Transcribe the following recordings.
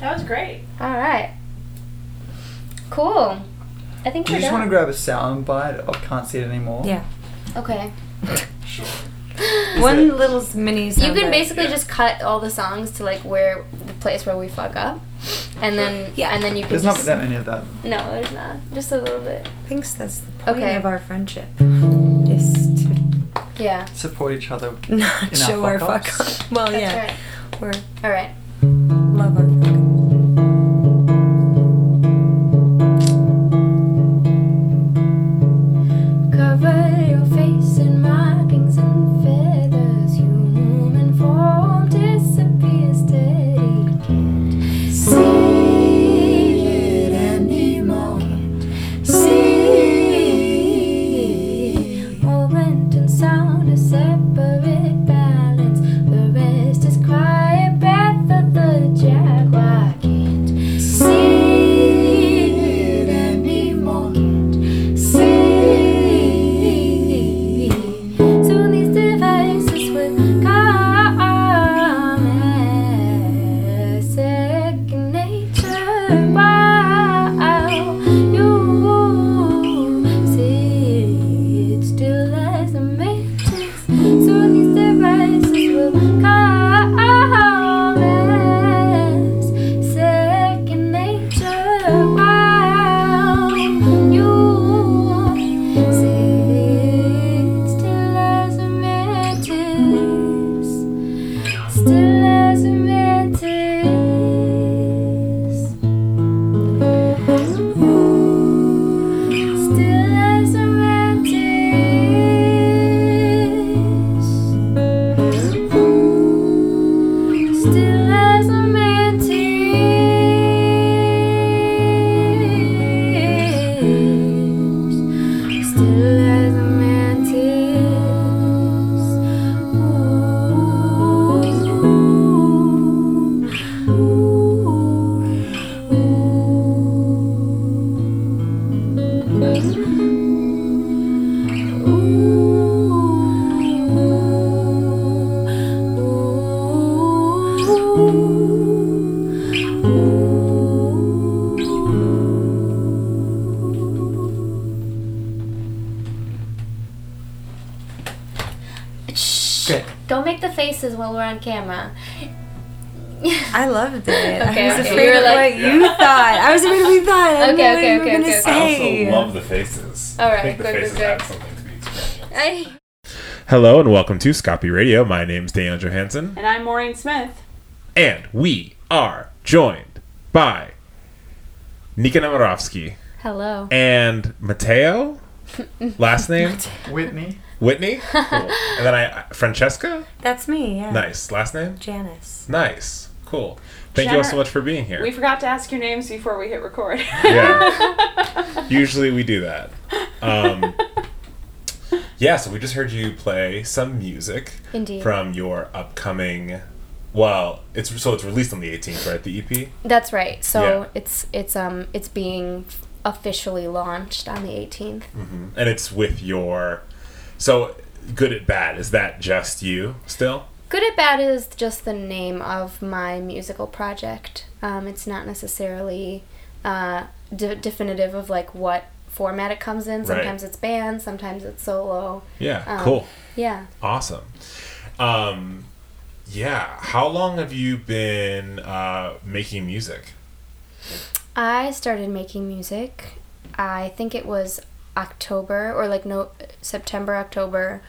That was great. all right cool I think Do we're you just want to grab a sound bite I Can't See It Anymore? Yeah. okay Sure. One it- little s- mini. You can bite. basically just cut all the songs to like where the place where we fuck up, and then Yeah. and then you can There's not that many of that. no, there's not, just a little bit. I think that's the point Okay. of our friendship. Is to Yeah, Support each other. not In show our fuck fuck-ups. up. Well, that's yeah. right. We're All right. Cause on camera. I loved it. Okay, I was okay. afraid You were of like- what you thought. I was afraid of what you thought. I didn't Okay, know what okay, you were okay, gonna okay. I also love the faces. All right, I right, think the good, good, faces good. add something to the experience. I, Hello and welcome to Scoppy Radio. My name's Daniel Johansson, And I'm Maureen Smith. and we are joined by Nika Nemirovsky hello. and Mateo. Last name Whitney. Whitney. Cool. And then I Francesca. That's me, yeah. Nice. Last name. Janice. Nice. Cool. Thank you all so much for being here. We forgot to ask your names before we hit record. Yeah. Usually we do that. Um, yeah, so we just heard you play some music Indeed. from your upcoming. Well, it's so it's released on the 18th, right? The EP. That's right. So Yeah. it's it's um it's being officially launched on the 18th. hmm And it's with your. So, good at bad. Is that just you still? Good at Bad is just the name of my musical project. Um, it's not necessarily uh, de- definitive of like what format it comes in. Right. Sometimes it's band, sometimes it's solo. Yeah. Um, cool. Yeah. Awesome. Um, yeah. How long have you been uh, making music? I started making music. I think it was October or like no September October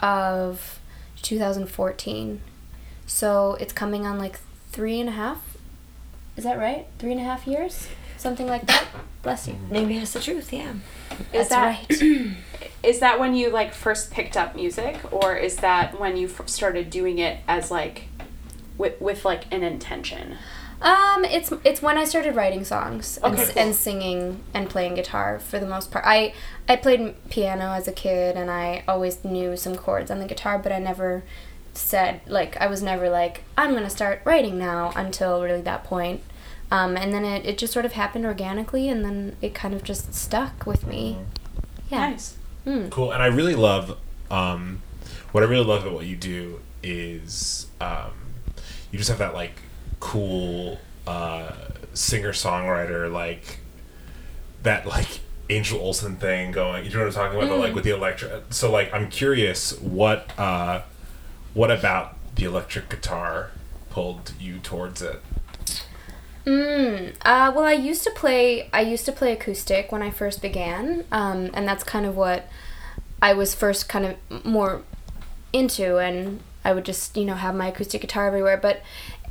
of 2014. So it's coming on like three and a half. Is that right? Three and a half years, something like that. Bless you. Maybe that's the truth, yeah. Is That's that right. is that when you like first picked up music, or is that when you f- started doing it as like with with like an intention? Um, it's it's when I started writing songs and, Okay, cool. and singing and playing guitar for the most part. I I played piano as a kid and I always knew some chords on the guitar, but I never said like I was never like I'm gonna start writing now until really that point. Um, and then it, it just sort of happened organically, and then it kind of just stuck with me. Yeah. Nice. Mm. Cool. And I really love um, what I really love about what you do is um, you just have that like cool uh, singer songwriter like that like Angel Olsen thing going. You know what I'm talking about? The, like with the electric. So like I'm curious what uh, what about the electric guitar pulled you towards it? Mm. Uh, well, I used to play. I used to play acoustic when I first began, um, and that's kind of what I was first kind of more into. And I would just, you know, have my acoustic guitar everywhere. But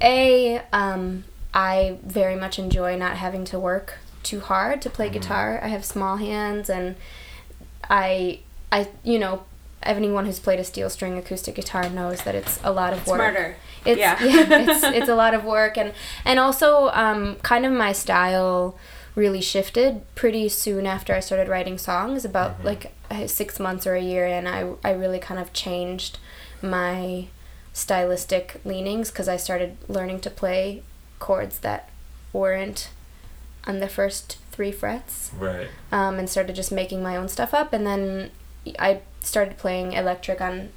a, um, I very much enjoy not having to work too hard to play guitar. I have small hands, and I, I, you know, anyone who's played a steel string acoustic guitar knows that it's a lot of It's work. murder. It's Yeah. yeah, it's it's a lot of work and and also um, kind of my style really shifted pretty soon after I started writing songs. About like uh, six months or a year in, I I really kind of changed my stylistic leanings because I started learning to play chords that weren't on the first three frets Right. um, and started just making my own stuff up. And then I started playing electric on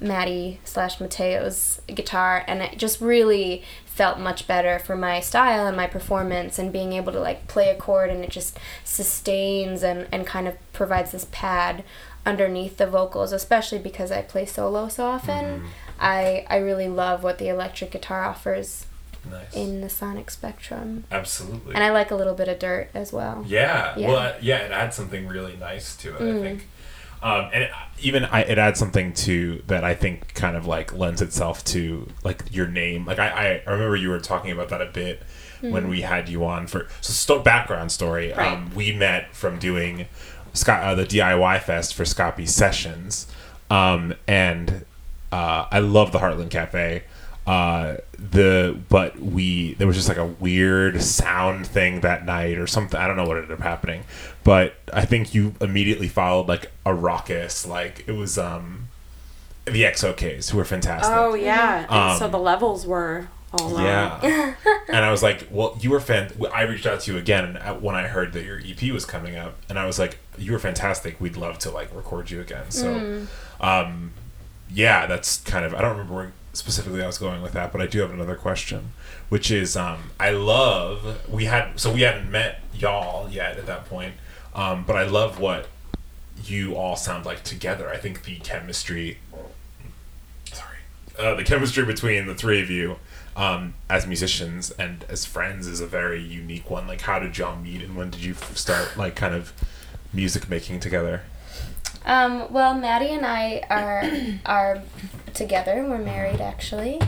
Maddie slash Mateo's guitar, and it just really felt much better for my style and my performance, and being able to like play a chord and it just sustains and, and kind of provides this pad underneath the vocals, especially because I play solo so often. I, I really love what the electric guitar offers Nice. in the sonic spectrum. Absolutely. And I like a little bit of dirt as well. Yeah, Yeah. well, yeah, it adds something really nice to it. I Mm. think, um, and it, even I, it adds something to that I think kind of like lends itself to like your name. Like I, I remember you were talking about that a bit when Mm. we had you on for so sto- background story. Um, Right. we met from doing Scott, uh, the DIY Fest for Scoppy Sessions, um, and uh, I love the Heartland Cafe. Uh, the but we there was just like a weird sound thing that night or something. I don't know what ended up happening, but I think you immediately followed like a raucous like it was um the XOKs who were fantastic. Oh yeah. and so Um, the levels were all. Yeah. and I was like, well, you were fan. I reached out to you again when I heard that your EP was coming up, and I was like, you were fantastic. We'd love to like record you again. So, um, yeah, that's kind of. I don't remember where specifically I was going with that, but I do have another question, which is, um, I love we had so we hadn't met y'all yet at that point, um, but I love what you all sound like together. I think the chemistry sorry uh, the chemistry between the three of you um, as musicians and as friends is a very unique one. Like, how did y'all meet, and when did you start like kind of music making together? Um, well, Maddie and I are are together. We're married, actually.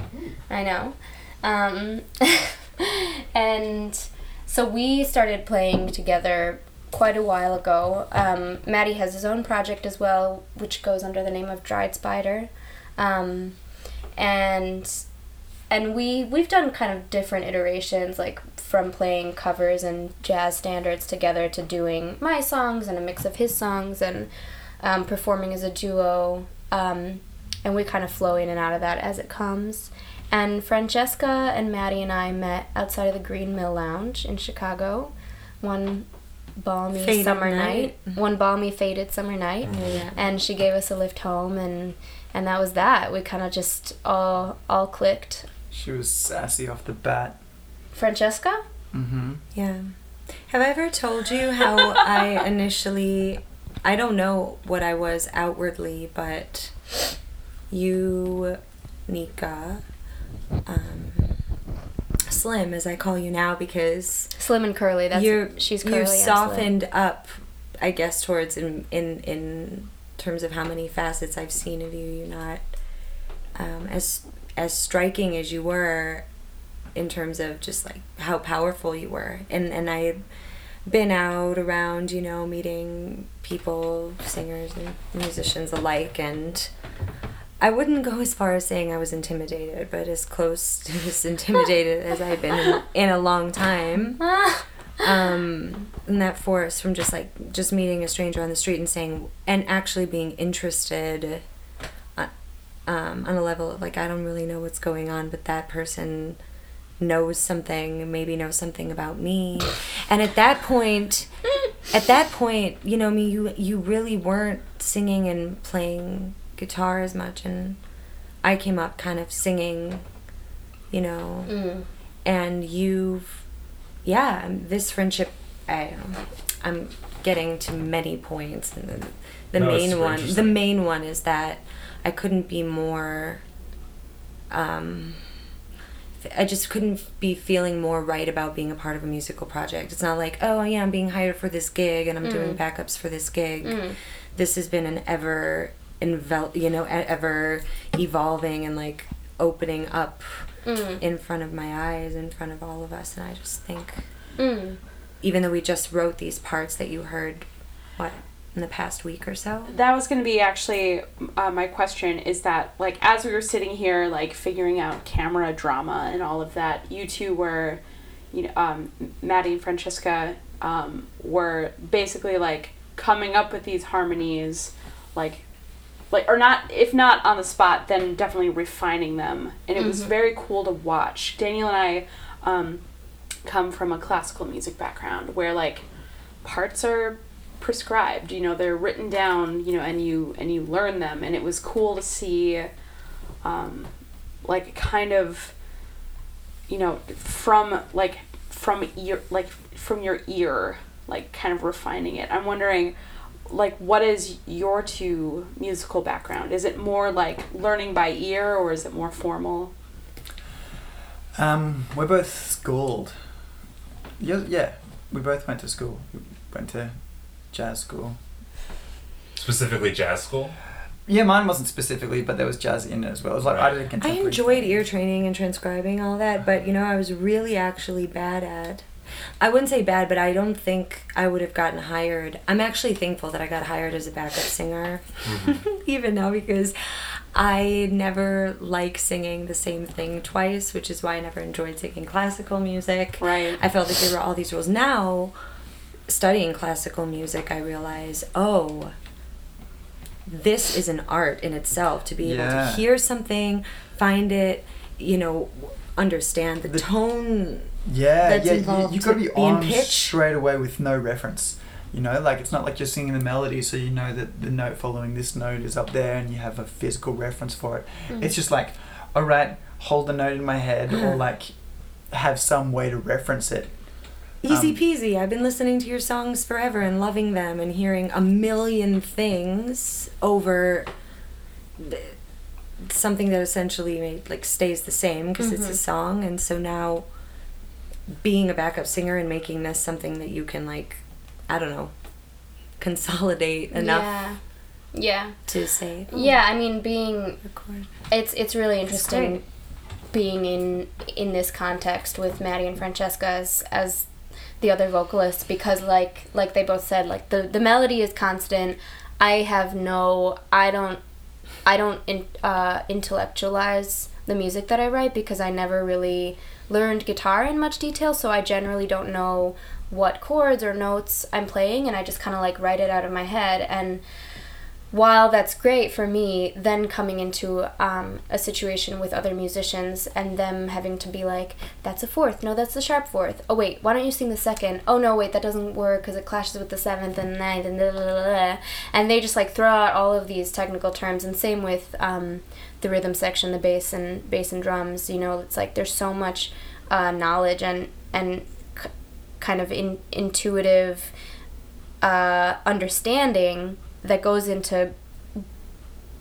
I know. Um, and so we started playing together quite a while ago. Um, Maddie has his own project as well, which goes under the name of Dried Spider. Um, and and we we've done kind of different iterations, like from playing covers and jazz standards together to doing my songs and a mix of his songs and um, performing as a duo. Um, and we kind of flow in and out of that as it comes. And Francesca and Maddie and I met outside of the Green Mill Lounge in Chicago one balmy Faded summer night. night. One balmy faded summer night. Yeah. And she gave us a lift home and and that was that. We kind of just all all clicked. She was sassy off the bat. Francesca? Mm-hmm. Yeah. Have I ever told you how I initially I don't know what I was outwardly, but you Nika um Slim as I call you now because Slim and curly. That's you're she's curly. you've slim. softened up I guess towards in in in terms of how many facets I've seen of you. You're not um, as as striking as you were in terms of just like how powerful you were. And and I been out around you know meeting people singers and musicians alike and I wouldn't go as far as saying I was intimidated but as close to as intimidated as I've been in, in a long time. Um, and that force from just like just meeting a stranger on the street and saying and actually being interested um, on a level of like I don't really know what's going on, but that person knows something, maybe knows something about me, and at that point, at that point, you know, me, you you really weren't singing and playing guitar as much, and I came up kind of singing, you know, Mm. and you've yeah this friendship i i'm getting to many points and the, the No, main one the main one is that i couldn't be more um I just couldn't be feeling more right about being a part of a musical project. It's not like, oh yeah, I'm being hired for this gig and I'm doing backups for this gig. Mm. This has been an ever envel- you know, e- ever evolving and like opening up Mm. in front of my eyes, in front of all of us. And I just think, Mm. even though we just wrote these parts that you heard, what, in the past week or so? That was going to be actually uh, my question is that, like, as we were sitting here, like, figuring out camera drama and all of that, you two were, you know, um, Maddie and Francesca um, were basically, like, coming up with these harmonies, like, like or not if not on the spot then definitely refining them. And it was very cool to watch. Daniel and i um, come from a classical music background where like parts are prescribed you know they're written down you know and you and you learn them and it was cool to see um, like kind of you know from like from ear like from your ear like kind of refining it i'm wondering like what is your two musical background is it more like learning by ear or is it more formal Um, we're both schooled. Yeah, yeah, we both went to school. We went to jazz school. Specifically, jazz school. Yeah, mine wasn't specifically, but there was jazz in it as well. It was like I did a I contemporary. enjoyed thing. ear training and transcribing all that, but you know, I was really actually bad at. I wouldn't say bad, but I don't think I would have gotten hired. I'm actually thankful that I got hired as a backup singer, mm-hmm. even now, because I never like singing the same thing twice, which is why I never enjoyed singing classical music. Right. I felt like there were all these rules. Now, studying classical music, I realize, oh, this is an art in itself to be able Yeah. to hear something, find it, you know, understand the, The- tone. Yeah, yeah. You, you got to be be on pitch. straight away with no reference. You know, like it's not like you're singing the melody, so you know that the note following this note is up there, and you have a physical reference for it. Mm-hmm. It's just like, all right, hold the note in my head, or like have some way to reference it. Easy Um, peasy. I've been listening to your songs forever and loving them and hearing a million things over something that essentially made, like stays the same because it's a song, and so now being a backup singer and making this something that you can like, I don't know, consolidate enough Yeah. Yeah. to say. oh, Yeah, I mean being record. it's it's really interesting great. being in in this context with Maddie and Francesca as as the other vocalists because like like they both said like the the melody is constant. I have no I don't I don't in, uh, intellectualize the music that I write because I never really learned guitar in much detail, so I generally don't know what chords or notes I'm playing, and I just kind of like write it out of my head. And while that's great for me, then coming into um, a situation with other musicians and them having to be like, that's a fourth, no, that's the sharp fourth. Oh, wait, why don't you sing the second? Oh, no, wait, that doesn't work because it clashes with the seventh and ninth and blah, blah, blah. And they just like throw out all of these technical terms. And same with um, the rhythm section, the bass and bass and drums. You know, it's like there's so much uh, knowledge and, and k- kind of in, intuitive uh, understanding that goes into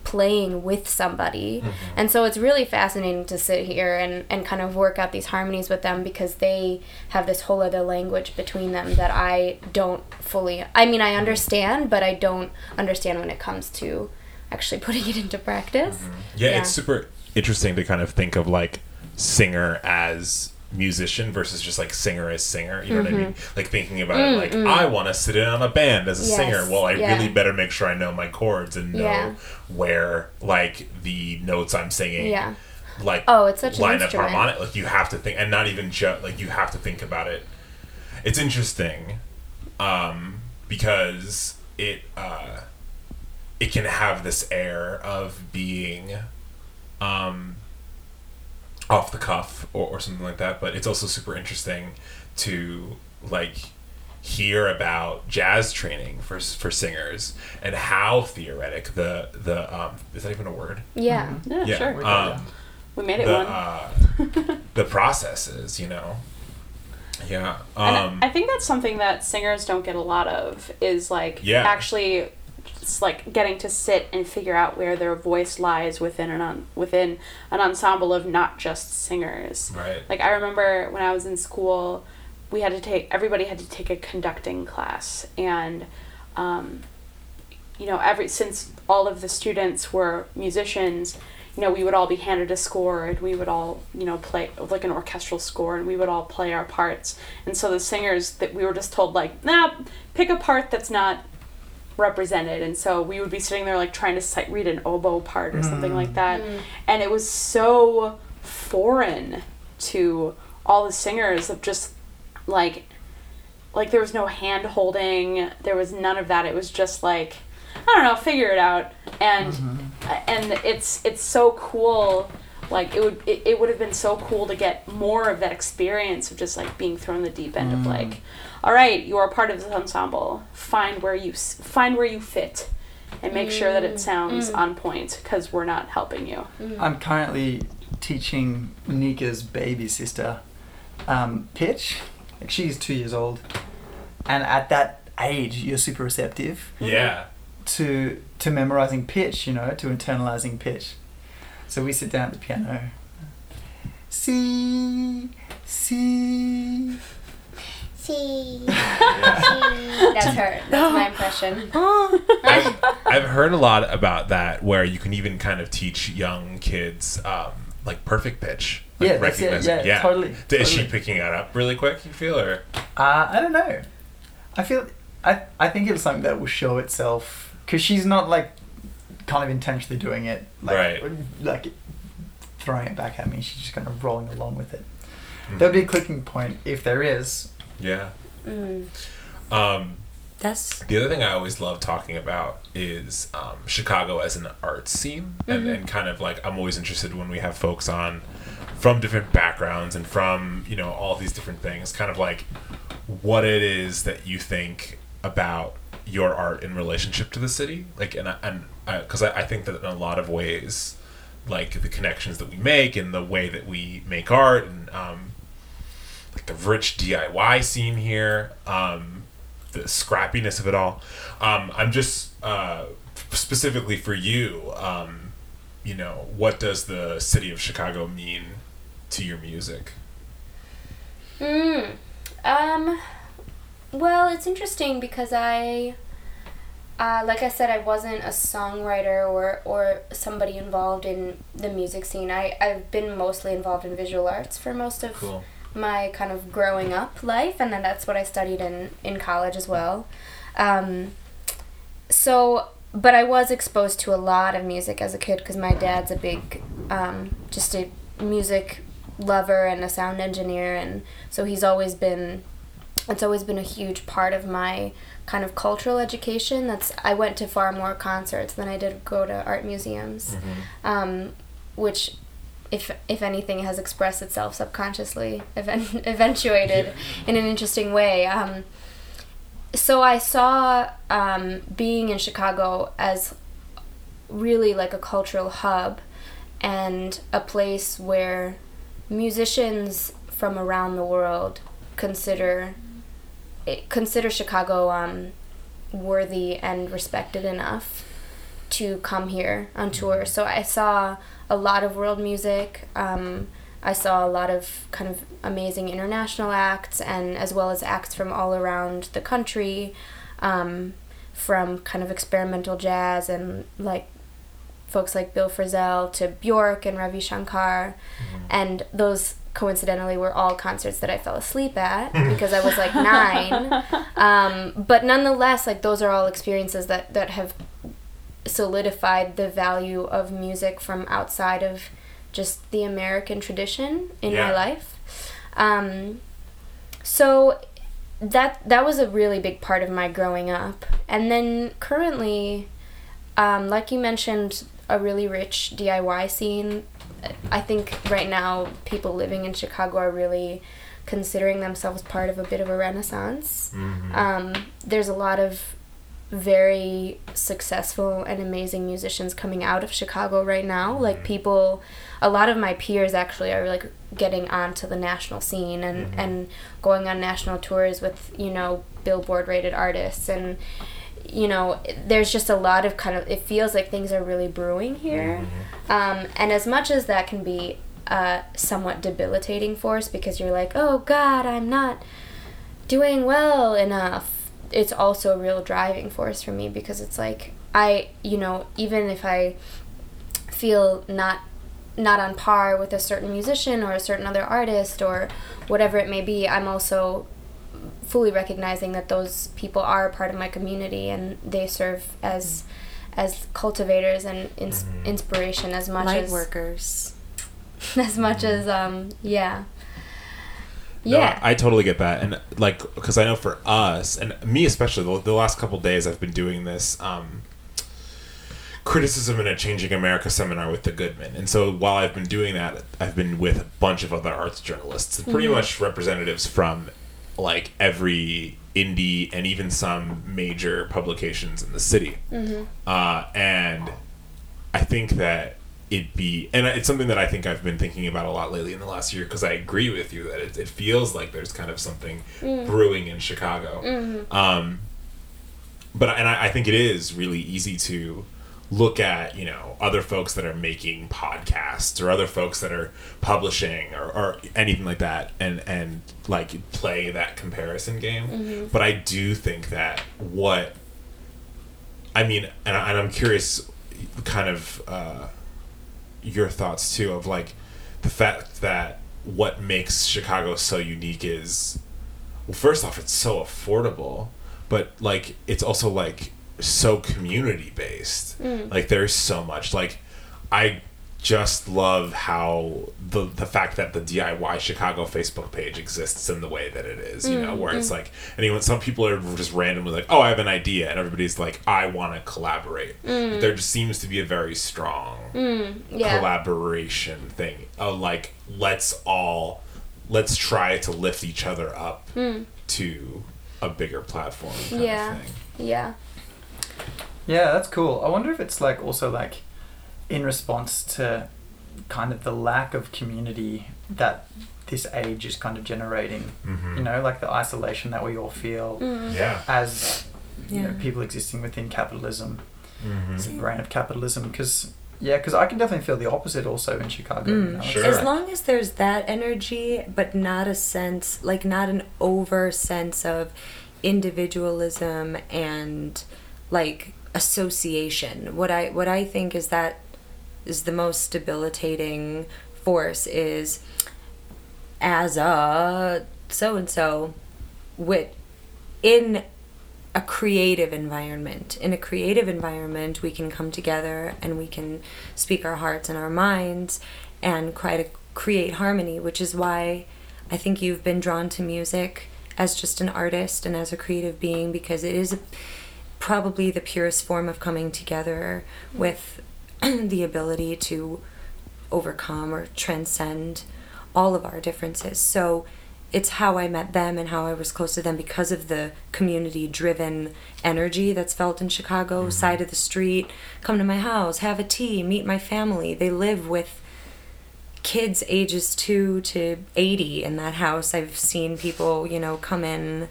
playing with somebody. Mm-hmm. And so it's really fascinating to sit here and, and kind of work out these harmonies with them because they have this whole other language between them that I don't fully I mean I mm-hmm. understand, but I don't understand when it comes to actually putting it into practice. Mm-hmm. Yeah, Yeah. it's super interesting to kind of think of like singer as musician versus just like singer as singer. You know what I mean? Like thinking about it like I want to sit in on a band as a Mm-hmm. Yes, singer. Well, I yeah. really better make sure I know my chords and know Yeah. where like the notes I'm singing. Yeah. Like Oh, it's such an line up harmonic. Like you have to think, and not even just like you have to think about it. It's interesting, um, because it uh, it can have this air of being um, off the cuff or, or something like that. But it's also super interesting to like hear about jazz training for for singers and how theoretic the the um, is that even a word? Yeah. Yeah, Yeah. sure. Um, we made it the one. uh, the processes, you know. Yeah. And Um, I think that's something that singers don't get a lot of is like Yeah. actually just like getting to sit and figure out where their voice lies within an on, within an ensemble of not just singers. right. Like I remember when I was in school, we had to take everybody had to take a conducting class and um, you know every since all of the students were musicians you know we would all be handed a score and we would all you know play like an orchestral score and we would all play our parts and so the singers that we were just told like nah pick a part that's not represented. And so we would be sitting there like trying to sight read an oboe part or mm. something like that. Mm. And it was so foreign to all the singers of just like like there was no hand holding. There was none of that. It was just like i don't know figure it out. And mm-hmm. and it's it's so cool like it would it, it would have been so cool to get more of that experience of just like being thrown the deep end of mm. like all right you are part of this ensemble find where you find where you fit and make sure that it mm. sounds mm. on point because we're not helping you I'm currently teaching Nika's baby sister um, pitch. Like she's two years old, and at that age, you're super receptive Yeah. to to memorizing pitch. You know, to internalizing pitch. So we sit down at the piano. C, C. See. yeah. That's her. That's my impression. I've, I've heard a lot about that where you can even kind of teach young kids um, like perfect pitch. Like Yeah, that's it. recognizing- Yeah, totally, D- Is she picking that up really quick, you feel? Or Uh, I don't know. I feel I I think it's something that will show itself because she's not like kind of intentionally doing it, like, Right. Like throwing it back at me. She's just kind of rolling along with it. Hmm. There'll be a clicking point if there is. Yeah. Mm. Um, That's The other thing I always love talking about is um, Chicago as an art scene, and, and kind of like I'm always interested when we have folks on from different backgrounds and from you know all these different things, kind of like what it is that you think about your art in relationship to the city, like and and because I, I think that in a lot of ways, like the connections that we make and the way that we make art and um, like the rich DIY scene here, um, the scrappiness of it all. Um, I'm just uh, specifically for you. Um, you know, what does the city of Chicago mean to your music? Mm. Um. Well, it's interesting because I, uh, like I said, I wasn't a songwriter or or somebody involved in the music scene. I I've been mostly involved in visual arts for most of Cool. my kind of growing up life, and then that's what I studied in in college as well. Um, so, but I was exposed to a lot of music as a kid because my dad's a big, um, just a music lover and a sound engineer, and so he's always been. It's always been a huge part of my kind of cultural education. That's I went to far more concerts than I did go to art museums, um, which if if anything has expressed itself subconsciously event- eventuated in an interesting way. Um, so i saw um, being in chicago as really like a cultural hub and a place where musicians from around the world consider consider chicago um, worthy and respected enough to come here on tour. So I saw a lot of world music. Um, I saw a lot of kind of amazing international acts, and as well as acts from all around the country, um, from kind of experimental jazz and like folks like Bill Frisell to Bjork and Ravi Shankar, and those coincidentally were all concerts that I fell asleep at because I was like nine. Um, but nonetheless, like those are all experiences that that have solidified the value of music from outside of just the American tradition in Yeah. my life. Um, so that that was a really big part of my growing up. And then currently, um, like you mentioned, a really rich DIY scene. I think right now people living in Chicago are really considering themselves part of a bit of a renaissance. Mm-hmm. Um, there's a lot of very successful and amazing musicians coming out of Chicago right now. Like mm-hmm. people, a lot of my peers actually are like getting onto the national scene and mm-hmm. and going on national tours with you know Billboard rated artists and you know there's just a lot of kind of it feels like things are really brewing here. Um, and as much as that can be a somewhat debilitating force because you're like oh god i'm not doing well enough it's also a real driving force for me because it's like i you know even if i feel not not on par with a certain musician or a certain other artist or whatever it may be i'm also fully recognizing that those people are a part of my community and they serve as as cultivators and ins- inspiration as much Light as workers. as much as um yeah. No, yeah. I, I totally get that, and like because I know for us and me especially, the, the last couple days I've been doing this um, criticism in a changing America seminar with the Goodman, and so while I've been doing that, I've been with a bunch of other arts journalists, pretty much representatives from like every indie and even some major publications in the city, uh, and I think that it be and it's something that I think I've been thinking about a lot lately in the last year because I agree with you that it, it feels like there's kind of something brewing in Chicago. Um, but and I, I think it is really easy to look at you know other folks that are making podcasts or other folks that are publishing or, or anything like that and and like play that comparison game. But i do think that what i mean and, I, and i'm curious kind of uh, your thoughts too of like the fact that what makes chicago so unique is well first off it's so affordable but like it's also like so community based mm. like there's so much like i just love how the the fact that the DIY Chicago Facebook page exists in the way that it is, you know, mm, where it's mm. like anyone some people are just randomly like, "Oh, I have an idea." And everybody's like, "I want to collaborate." But there just seems to be a very strong yeah collaboration thing. Of like, let's all let's try to lift each other up to a bigger platform Yeah. yeah Yeah, that's cool. I wonder if it's like also like in response to kind of the lack of community that this age is kind of generating. Mhm. You know, like the isolation that we all feel Yeah. as you know people existing within capitalism. Mhm. It's the brain of capitalism because Yeah, because I can definitely feel the opposite also in Chicago. you Mm. know, Sure. As long as there's that energy, but not a sense, like not an over sense of individualism and like association. What I what I think is that is the most debilitating force is as a so and so with in a creative environment. In a creative environment, we can come together and we can speak our hearts and our minds and try to create harmony, which is why I think you've been drawn to music as just an artist and as a creative being because it is probably the purest form of coming together with the ability to overcome or transcend all of our differences. So it's how I met them and how I was close to them because of the community driven energy that's felt in Chicago, mm-hmm. side of the street, come to my house, have a tea, meet my family. They live with kids ages 2 to 80 in that house. I've seen people, you know, come in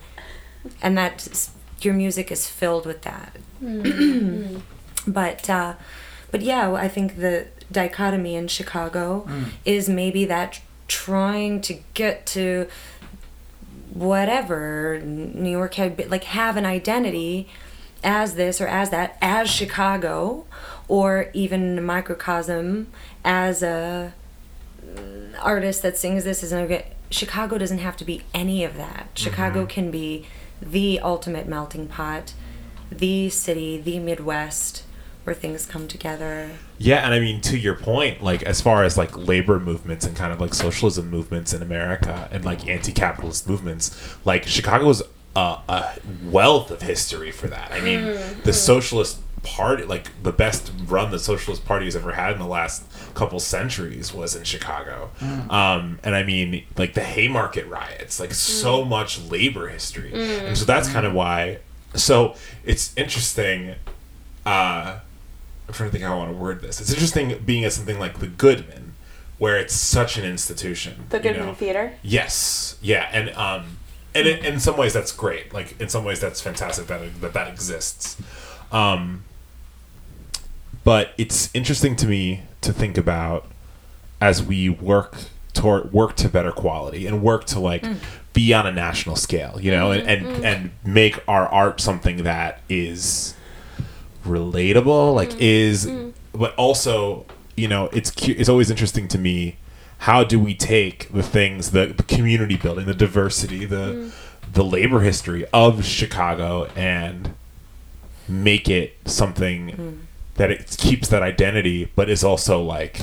and that your music is filled with that. but uh but yeah, I think the dichotomy in Chicago Mm. is maybe that trying to get to whatever New York had like have an identity as this or as that as Chicago or even a microcosm as a mm, artist that sings this as an Chicago doesn't have to be any of that. Chicago can be the ultimate melting pot, the city, the Midwest where things come together. Yeah, and I mean to your point, like as far as like labor movements and kind of like socialism movements in America and like anti-capitalist movements, like Chicago's a, a wealth of history for that. I mean, mm-hmm. the socialist party, like the best run the socialist party has ever had in the last couple centuries was in Chicago. Um, and I mean, like the Haymarket riots, like so much labor history, and so that's kind of why. So it's interesting. Uh, I'm trying to think how I want to word this. It's interesting being at something like the Goodman, where it's such an institution. The you Goodman know? Theater. Yes, yeah, and um, and it, in some ways that's great. Like in some ways that's fantastic that that that exists. Um, but it's interesting to me to think about as we work toward work to better quality and work to like mm. be on a national scale, you know, and mm-hmm. and, mm. and make our art something that is relatable, like mm. is, but also, you know, it's cu- it's always interesting to me. How do we take the things, the, the community building, the diversity, the the labor history of Chicago, and make it something that it keeps that identity, but is also like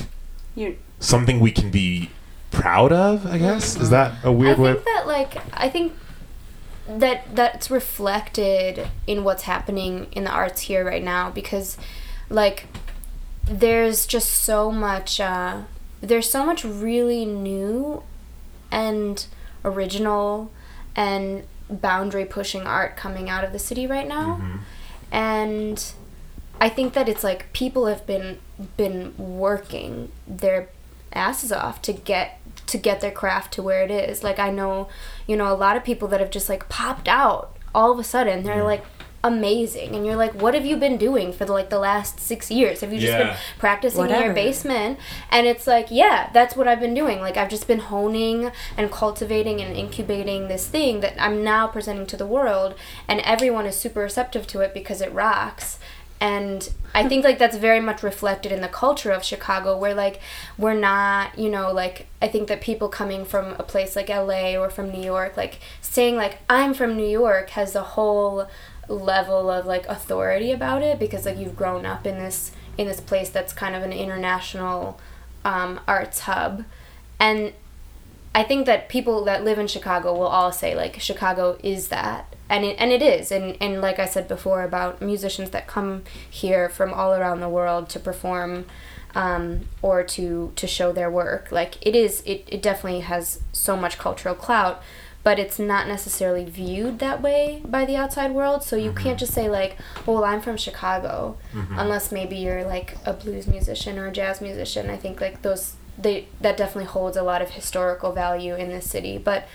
You something we can be proud of. I guess is that a weird I way? think that like I think that that's reflected in what's happening in the arts here right now because like there's just so much uh, there's so much really new and original and boundary pushing art coming out of the city right now and I think that it's like people have been been working their asses off to get to get their craft to where it is. Like I know, you know, a lot of people that have just like popped out all of a sudden. They're mm. like amazing and you're like what have you been doing for the like the last 6 years? Have you just Yeah. been practicing in your basement? And it's like, yeah, that's what I've been doing. Like I've just been honing and cultivating and incubating this thing that I'm now presenting to the world and everyone is super receptive to it because it rocks and i think like that's very much reflected in the culture of chicago where like we're not you know like i think that people coming from a place like la or from new york like saying like i'm from new york has a whole level of like authority about it because like you've grown up in this in this place that's kind of an international um, arts hub. And I think that people that live in Chicago will all say like Chicago is that, and it and it is, and and like I said before about musicians that come here from all around the world to perform, um, or to to show their work. Like it is, it it definitely has so much cultural clout, but it's not necessarily viewed that way by the outside world. So you can't just say like, oh, well, I'm from Chicago, unless maybe you're like a blues musician or a jazz musician. I think like those they that definitely holds a lot of historical value in this city but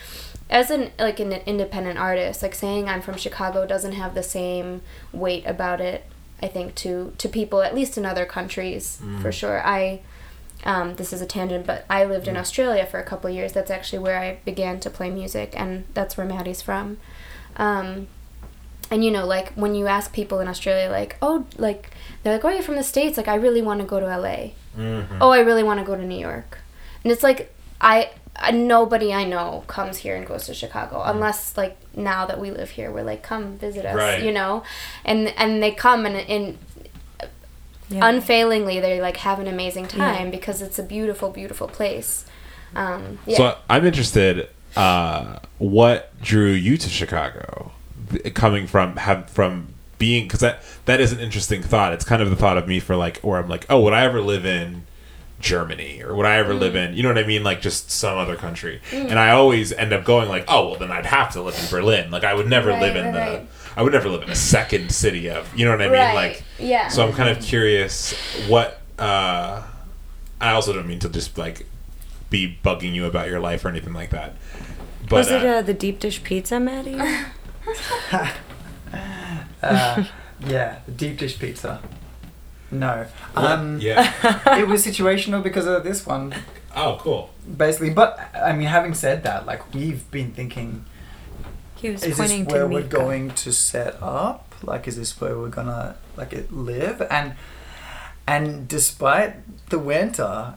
as an like an independent artist like saying i'm from chicago doesn't have the same weight about it I think to to people at least in other countries for sure. I um, this is a tangent, but I lived in Australia for a couple of years. That's actually where I began to play music, and that's where Maddie's from. Um, and you know, like when you ask people in Australia, like, oh, like they're like, oh, you're from the states. Like, I really want to go to LA. Oh, I really want to go to New York. And it's like I, I nobody I know comes here and goes to Chicago unless like now that we live here, we're like, come visit us, Right. you know, and and they come and and Yeah. unfailingly they like have an amazing time Yeah. because it's a beautiful, beautiful place. Um, yeah. So I'm interested. Uh, what drew you to Chicago? Coming from have from being because that that is an interesting thought. It's kind of the thought of me for like, or I'm like, oh, would I ever live in Germany or would I ever live in, you know what I mean, like just some other country? And I always end up going like, oh, well, then I'd have to live in Berlin. Like I would never Right, live in right, the. right. I would never live in a second city of, you know what I mean? Right, Like, yeah. So I'm kind of curious what. uh I also don't mean to just like be bugging you about your life or anything like that. But Was it uh, uh, the deep dish pizza, Maddie? Uh, yeah, the deep dish pizza. No. what- Um, yeah. it was situational because of this one, Oh, cool. basically. But I mean, having said that, like we've been thinking, He was is this where to we're Mika. going to set up? Like, is this where we're gonna like live? And and despite the winter,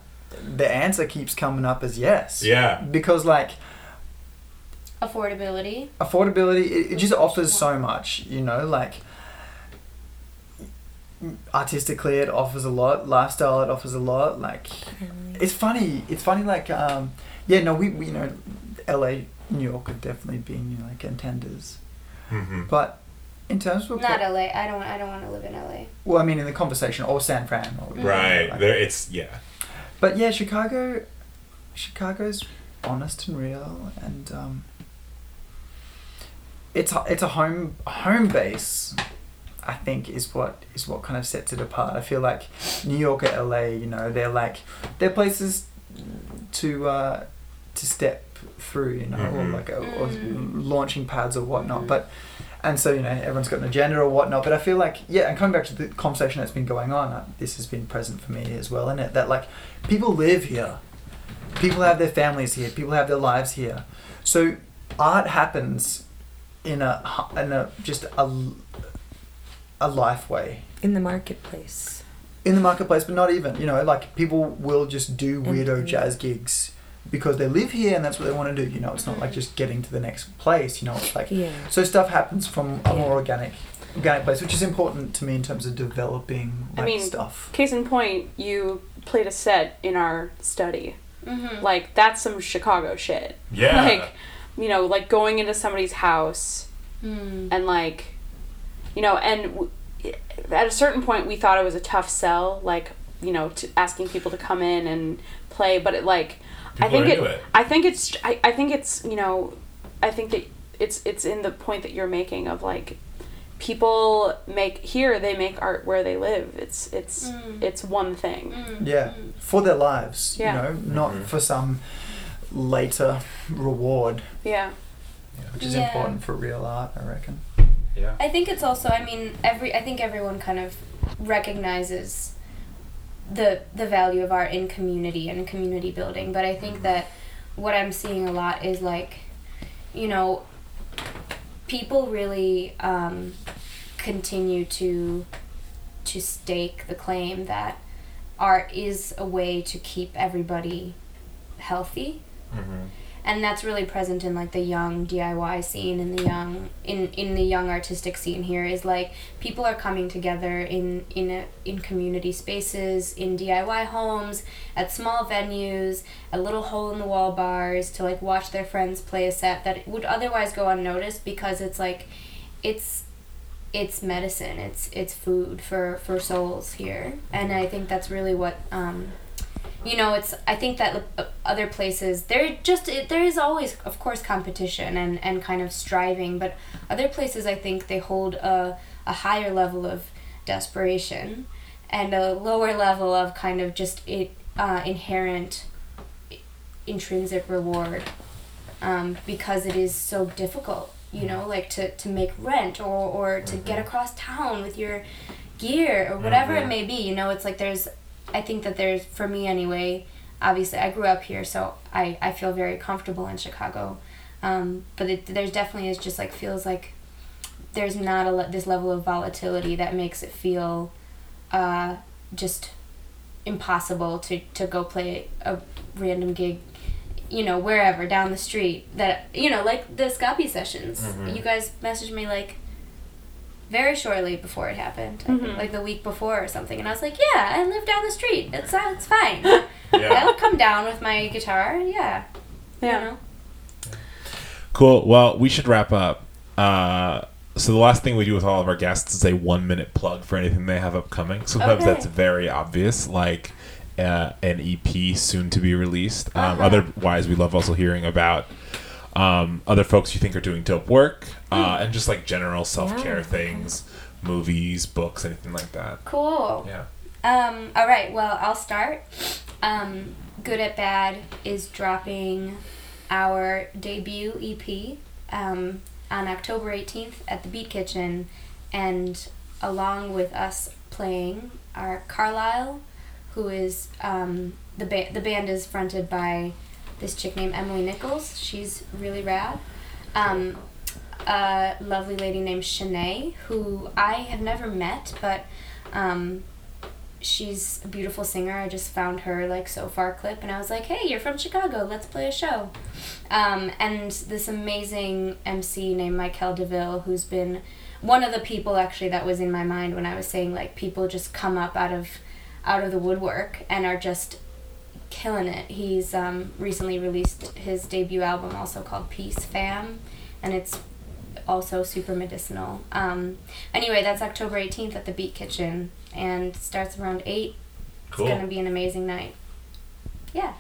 the answer keeps coming up as yes. Yeah. Because like affordability. affordability it, it just offers so much you know like artistically it offers a lot lifestyle it offers a lot like it's funny it's funny like um yeah no we, we you know la new york have definitely been you know like contenders hmm but in terms of Not LA. I don't. I don't want to live in LA. well i mean in the conversation or san fran or Right. like- There. It's yeah. but yeah chicago chicago's honest and real and um it's a, it's a home home base i think is what is what kind of sets it apart. I feel like new york or la you know they're like they're places to uh to step through you know or Mhm. like a, or Mm. launching pads or whatnot. Mhm. but and so you know everyone's got an agenda or whatnot. But i feel like yeah and coming back to the conversation that's been going on uh, this has been present for me as well in it? That like people live here. People have their families here. People have their lives here. So art happens in a hu- in a just a a life way in the marketplace. in the marketplace but not even you know like people will just do weirdo jazz gigs because they live here and that's what they want to do you know it's not like just getting to the next place you know it's like Yeah. so stuff happens from a Yeah. more organic organic place which is important to me in terms of developing I mean, stuff Case in point, you played a set in our study. Mm-hmm. Like that's some Chicago shit. Yeah. Like, you know, like going into somebody's house Mm. and like, you know, and w- at a certain point we thought it was a tough sell, like you know, to asking people to come in and play. But it like, I think it, it. I think it's, I, I think it's, you know, I think that it's it's in the point that you're making of like, people make here they make art where they live. It's it's Mm. it's one thing. yeah for their lives Yeah. you know not Mhm. for some later reward Yeah. which is Yeah. important for real art i reckon Yeah. I think it's also. I mean, every. I think everyone kind of recognizes the the value of art in community and community building. But I think that what I'm seeing a lot is like, you know, people really um, continue to to stake the claim that art is a way to keep everybody healthy Mhm. and that's really present in like the young DIY scene and the young in in the young artistic scene here is like people are coming together in in a, in community spaces in DIY homes at small venues at little hole in the wall bars to like watch their friends play a set that would otherwise go unnoticed because it's like it's it's medicine it's it's food for for souls here and i think that's really what um you know it's i think that uh, other places there just it, there is always of course competition and and kind of striving but other places i think they hold a, a higher level of desperation and a lower level of kind of just it uh, inherent intrinsic reward um, because it is so difficult you know like to, to make rent or, or to get across town with your gear or whatever Mhm. it may be. You know, it's like there's, I think that there's, for me anyway, obviously I grew up here, so I, I feel very comfortable in Chicago. Um, but it, there's definitely is just like feels like there's not a this level of volatility that makes it feel uh, just impossible to, to go play a random gig you know wherever down the street that you know like the Scapi sessions Mhm. you guys messaged me like very shortly before it happened I think, Mhm. like the week before or something and I was like yeah I live down the street it's uh, it's fine Yeah. I'll come down with my guitar yeah Yeah. you know Cool. Well, we should wrap up. Uh, so the last thing we do with all of our guests is a one minute plug for anything they have upcoming. Sometimes Okay. that's very obvious, like uh, an EP soon to be released. Um, Uh-huh. Otherwise, we love also hearing about um, other folks you think are doing dope work uh, and just like general self care Yeah. things, movies, books, anything like that. cool Yeah. Um, all right, well, I'll start. Um, Good at Bad is dropping our debut EP um, on October 18th at the Beat Kitchen, and along with us playing are Carlisle, who is um, the ba- the band is fronted by this chick named Emily Nichols. She's really rad. Um, a lovely lady named Shanae, who I have never met, but um, she's a beautiful singer. I just found her like Sofar clip, and I was like, "Hey, you're from Chicago. Let's play a show." Um, and this amazing MC named Michael Deville, who's been one of the people actually that was in my mind when I was saying like people just come up out of out of the woodwork and are just killing it. He's um, recently released his debut album, also called Peace Fam, and it's also super medicinal. Um, anyway, that's October 18th at the Beat Kitchen and starts around 8. Cool. It's going to be an amazing night. Yeah.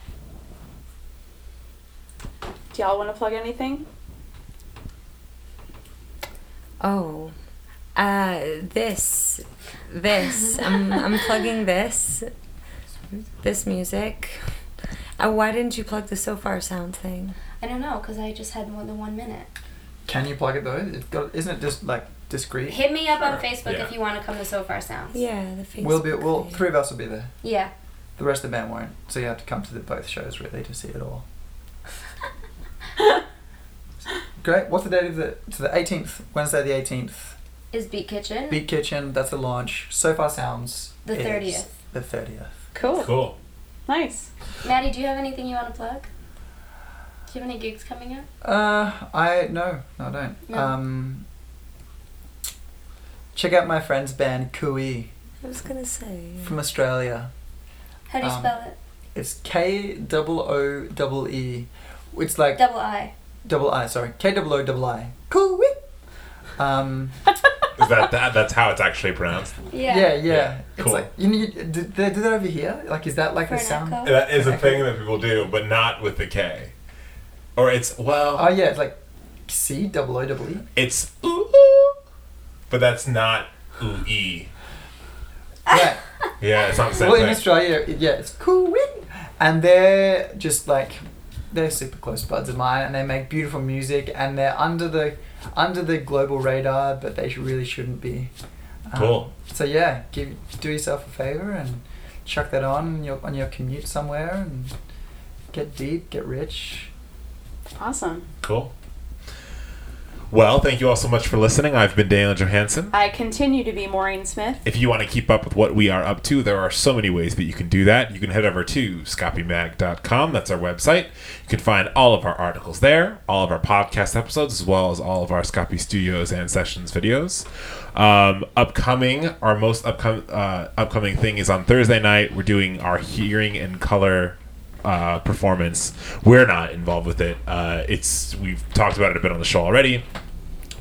Do y'all want to plug anything? Oh, uh, this, this. I'm I'm plugging this, this music. Uh, why didn't you plug the Sofar Sound thing? I don't know, because I just had more than one minute. Can you plug it though? It's got, isn't it just like discreet? Hit me up on Sure, Facebook yeah. if you want to come to Sofar Sounds. Yeah, the Facebook. We'll be. Well, page. three of us will be there. Yeah. The rest of the band won't. So you have to come to the both shows really to see it all. Great. What's the date of the? To the 18th, Wednesday the 18th. Is Beat Kitchen? Beat Kitchen. That's the launch. Sofar Sounds. The is 30th. The 30th. Cool. Cool. Nice. Maddie, do you have anything you want to plug? Do you have any gigs coming up? Uh, I no, no, I don't. No. Um. Check out my friend's band Kui I was gonna say. from Australia. How do you Um, spell it? It's K double O double E. It's like Double I. double I. Sorry, K double O double I. Kui. Um. Is that, that that's how it's actually pronounced? Yeah. Yeah, yeah. Yeah, It's cool. like you need. Did they do that over here? Like, is that like For the sound? echo? That is a thing that people do, but not with the K. Or it's well, Oh yeah, it's like C double O double E. it's ooh, ooh, but that's not ooh e. Yeah. Yeah, it's not the same well, in. Australia, yeah, it's cool. And they're just like they're super close buds of mine, and they make beautiful music, and they're under the under the global radar, but they really shouldn't be. Um, Cool. So yeah, give do yourself a favor and chuck that on on your on your commute somewhere and get deep, get rich. Awesome. Cool. Well, thank you all so much for listening. I've been Daniel Johansson. I continue to be Maureen Smith. If you want to keep up with what we are up to, there are so many ways that you can do that. You can head over to scapimag.com. That's our website. You can find all of our articles there, all of our podcast episodes, as well as all of our Scapi Studios and Sessions videos. Um, upcoming, our most upcoming uh, upcoming thing is on Thursday night. We're doing our hearing and color uh, performance. We're not involved with it. Uh, it's we've talked about it a bit on the show already,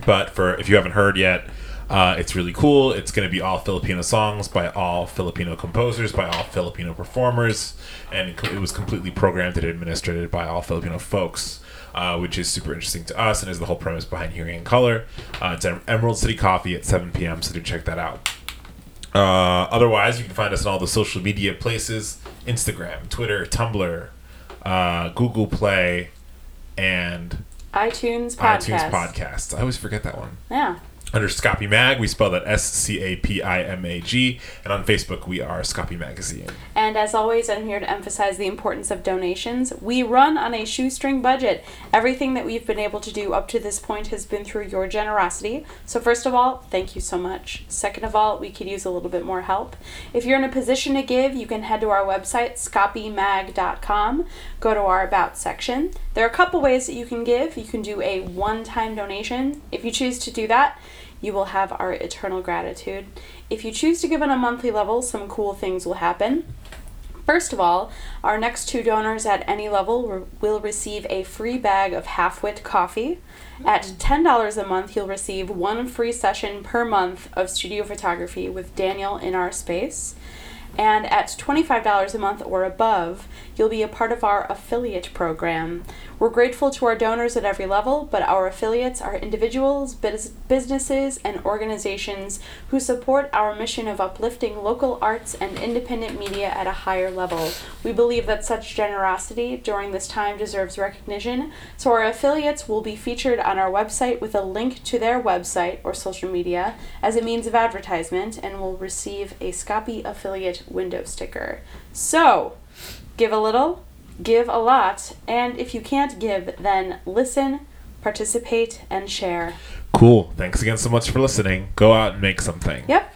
but for if you haven't heard yet, uh, it's really cool. It's going to be all Filipino songs by all Filipino composers, by all Filipino performers, and it was completely programmed and administered by all Filipino folks. Uh, which is super interesting to us and is the whole premise behind Hearing in Color. Uh, it's Emerald City Coffee at 7 p.m., so do check that out. Uh, otherwise, you can find us on all the social media places Instagram, Twitter, Tumblr, uh, Google Play, and iTunes podcast. iTunes podcasts. I always forget that one. Yeah. Under Scapi Mag. We spell that S C A P I M A G. And on Facebook, we are Scapi Magazine. And as always, I'm here to emphasize the importance of donations. We run on a shoestring budget. Everything that we've been able to do up to this point has been through your generosity. So, first of all, thank you so much. Second of all, we could use a little bit more help. If you're in a position to give, you can head to our website, scapimag.com, go to our About section. There are a couple ways that you can give. You can do a one time donation. If you choose to do that, you will have our eternal gratitude. If you choose to give on a monthly level, some cool things will happen. First of all, our next two donors at any level will receive a free bag of half wit coffee. At mm. $10 a month, you'll receive one free session per month of studio photography with Daniel in our space. And at $25 a month or above, you'll be a part of our affiliate program. We're grateful to our donors at every level, but our affiliates are individuals, bus- businesses, and organizations who support our mission of uplifting local arts and independent media at a higher level. We believe that such generosity during this time deserves recognition, so our affiliates will be featured on our website with a link to their website or social media as a means of advertisement and will receive a Scapi affiliate window sticker. So, give a little, give a lot, and if you can't give, then listen, participate, and share. Cool. Thanks again so much for listening. Go out and make something. Yep.